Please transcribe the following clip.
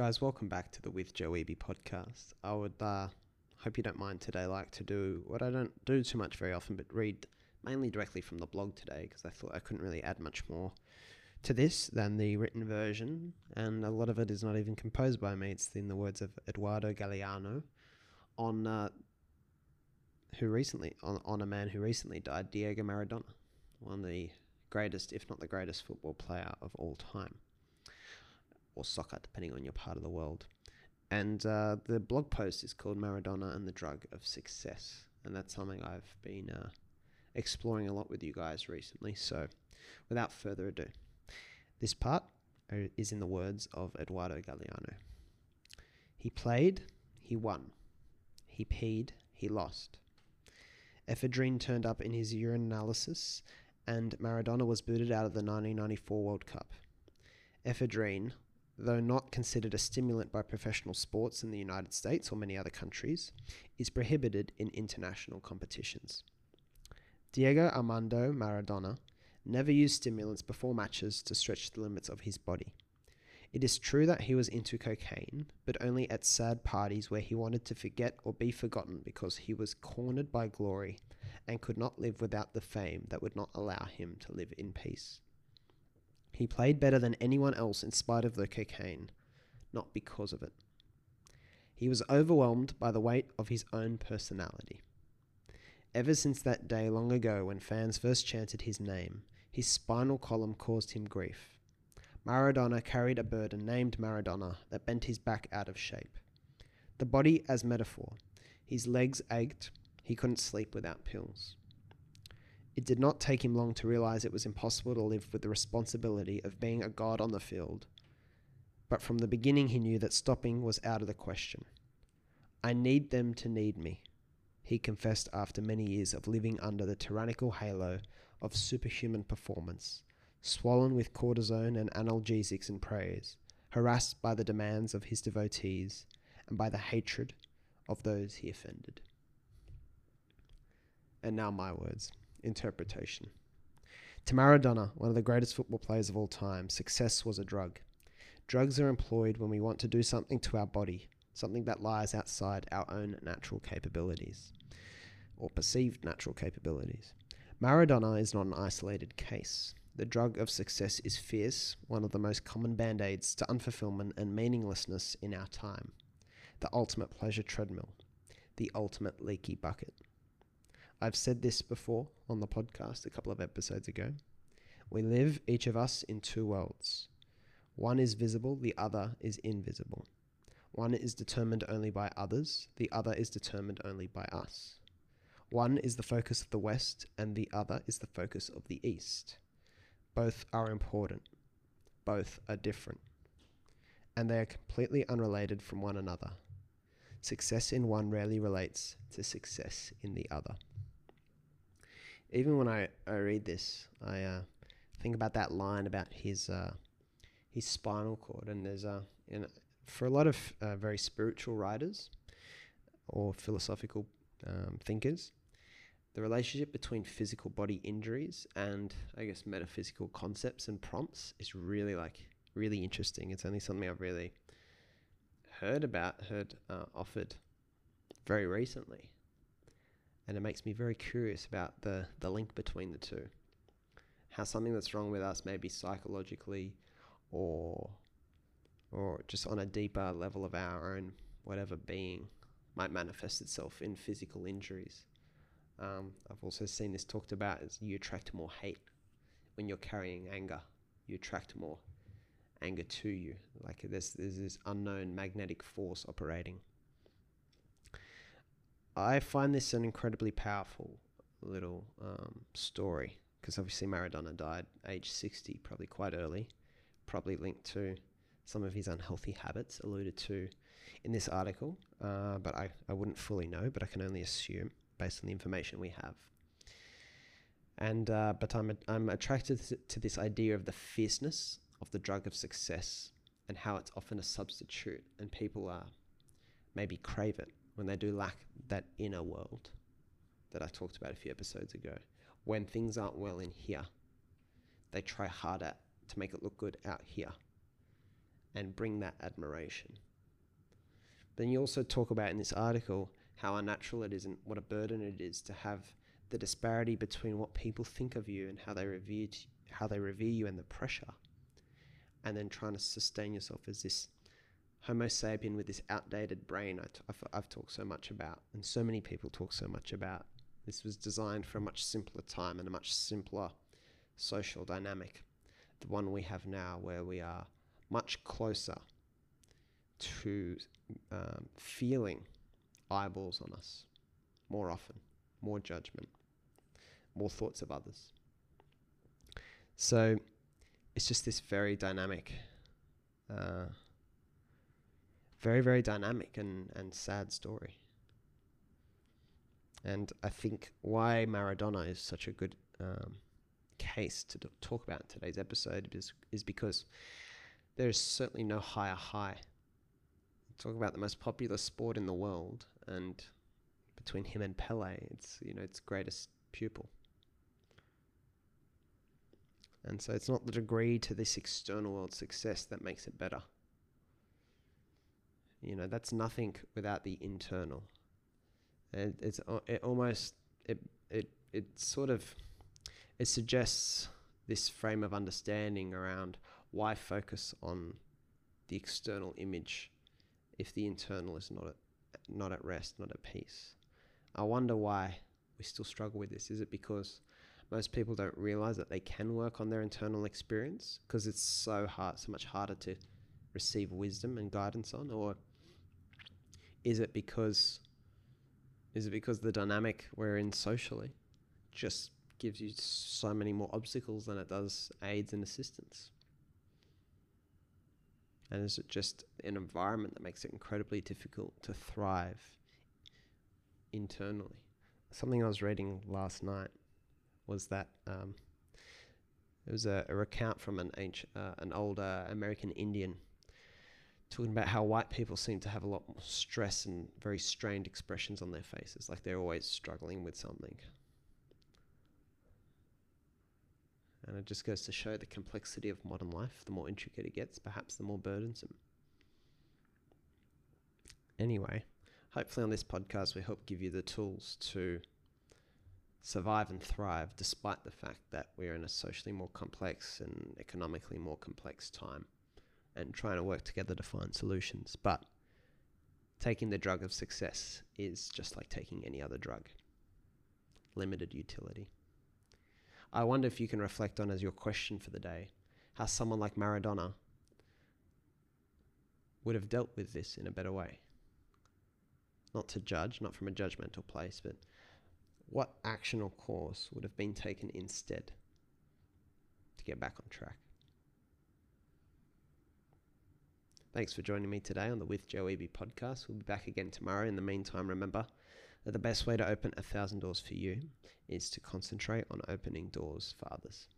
guys? Welcome back to the With Joe Eby podcast. I would uh, hope you don't mind today. Like to do what I don't do too much very often, but read mainly directly from the blog today because I thought I couldn't really add much more to this than the written version, and a lot of it is not even composed by me. It's in the words of Eduardo Galeano on uh, who recently on, on a man who recently died, Diego Maradona, one of the greatest, if not the greatest, football player of all time, or soccer, depending on your part of the world. And uh, the blog post is called Maradona and the Drug of Success, and that's something I've been uh, exploring a lot with you guys recently. So, without further ado, this part uh, is in the words of Eduardo Galeano. He played, he won. He peed, he lost. Ephedrine turned up in his urine analysis, and Maradona was booted out of the 1994 World Cup. Ephedrine, though not considered a stimulant by professional sports in the United States or many other countries, is prohibited in international competitions. Diego Armando Maradona never used stimulants before matches to stretch the limits of his body. It is true that he was into cocaine, but only at sad parties where he wanted to forget or be forgotten because he was cornered by glory and could not live without the fame that would not allow him to live in peace. He played better than anyone else in spite of the cocaine, not because of it. He was overwhelmed by the weight of his own personality. Ever since that day long ago when fans first chanted his name, his spinal column caused him grief. Maradona carried a burden named Maradona that bent his back out of shape. The body as metaphor. His legs ached. He couldn't sleep without pills. It did not take him long to realize it was impossible to live with the responsibility of being a god on the field. But from the beginning, he knew that stopping was out of the question. I need them to need me, he confessed after many years of living under the tyrannical halo of superhuman performance swollen with cortisone and analgesics and praise, harassed by the demands of his devotees and by the hatred of those he offended. And now my words interpretation. To Maradona, one of the greatest football players of all time, success was a drug. Drugs are employed when we want to do something to our body, something that lies outside our own natural capabilities, or perceived natural capabilities. Maradona is not an isolated case. The drug of success is fierce, one of the most common band aids to unfulfillment and meaninglessness in our time. The ultimate pleasure treadmill, the ultimate leaky bucket. I've said this before on the podcast a couple of episodes ago. We live, each of us, in two worlds. One is visible, the other is invisible. One is determined only by others, the other is determined only by us. One is the focus of the West, and the other is the focus of the East. Both are important. Both are different. And they are completely unrelated from one another. Success in one rarely relates to success in the other. Even when I, I read this, I uh, think about that line about his uh, his spinal cord, and there's a in, for a lot of uh, very spiritual writers or philosophical um, thinkers, the relationship between physical body injuries and I guess metaphysical concepts and prompts is really like really interesting. It's only something I've really heard about, heard uh, offered very recently, and it makes me very curious about the the link between the two. How something that's wrong with us, maybe psychologically, or or just on a deeper level of our own whatever being, might manifest itself in physical injuries um, I've also seen this talked about as you attract more hate when you're carrying anger. You attract more anger to you. Like there's, there's this unknown magnetic force operating. I find this an incredibly powerful little um, story because obviously Maradona died age 60, probably quite early, probably linked to some of his unhealthy habits alluded to in this article, uh, but I, I wouldn't fully know, but I can only assume based on the information we have. And uh, but I'm I'm attracted to this idea of the fierceness of the drug of success and how it's often a substitute, and people are maybe crave it when they do lack that inner world that I talked about a few episodes ago. When things aren't well in here, they try harder to make it look good out here. and bring that admiration. Then you also talk about in this article how unnatural it is and what a burden it is to have the disparity between what people think of you and how they revere t- how they revere you and the pressure, and then trying to sustain yourself as this Homo sapien with this outdated brain i t- I've, talked so much about, and so many people talk so much about. This was designed for a much simpler time and a much simpler social dynamic, the one we have now, where we are much closer to um, feeling eyeballs on us more often, more judgment, more thoughts of others. So it's just this very dynamic, uh, very, very dynamic and, and sad story. And I think why Maradona is such a good um, case to talk about in today's episode is, is because there is certainly no higher high. Talk about the most popular sport in the world, and between him and Pele, it's you know its greatest pupil. And so it's not the degree to this external world success that makes it better. You know, that's nothing without the internal. And it's uh, it almost it it it sort of it suggests this frame of understanding around why focus on the external image if the internal is not at, not at rest, not at peace. I wonder why we still struggle with this. Is it because most people don't realize that they can work on their internal experience because it's so hard, so much harder to receive wisdom and guidance on, or is it because is it because the dynamic we're in socially just gives you so many more obstacles than it does aids and assistance? And is it just an environment that makes it incredibly difficult to thrive internally? Something I was reading last night was that um, it was a, a, recount from an ancient, uh, an older American Indian talking about how white people seem to have a lot more stress and very strained expressions on their faces, like they're always struggling with something. And it just goes to show the complexity of modern life. The more intricate it gets, perhaps the more burdensome. Anyway, hopefully on this podcast, we help give you the tools to survive and thrive despite the fact that we're in a socially more complex and economically more complex time and trying to work together to find solutions. But taking the drug of success is just like taking any other drug limited utility. I wonder if you can reflect on as your question for the day how someone like Maradona would have dealt with this in a better way. Not to judge, not from a judgmental place, but what action or course would have been taken instead to get back on track? Thanks for joining me today on the With Joe Eby podcast. We'll be back again tomorrow. In the meantime, remember that the best way to open a thousand doors for you is to concentrate on opening doors for others.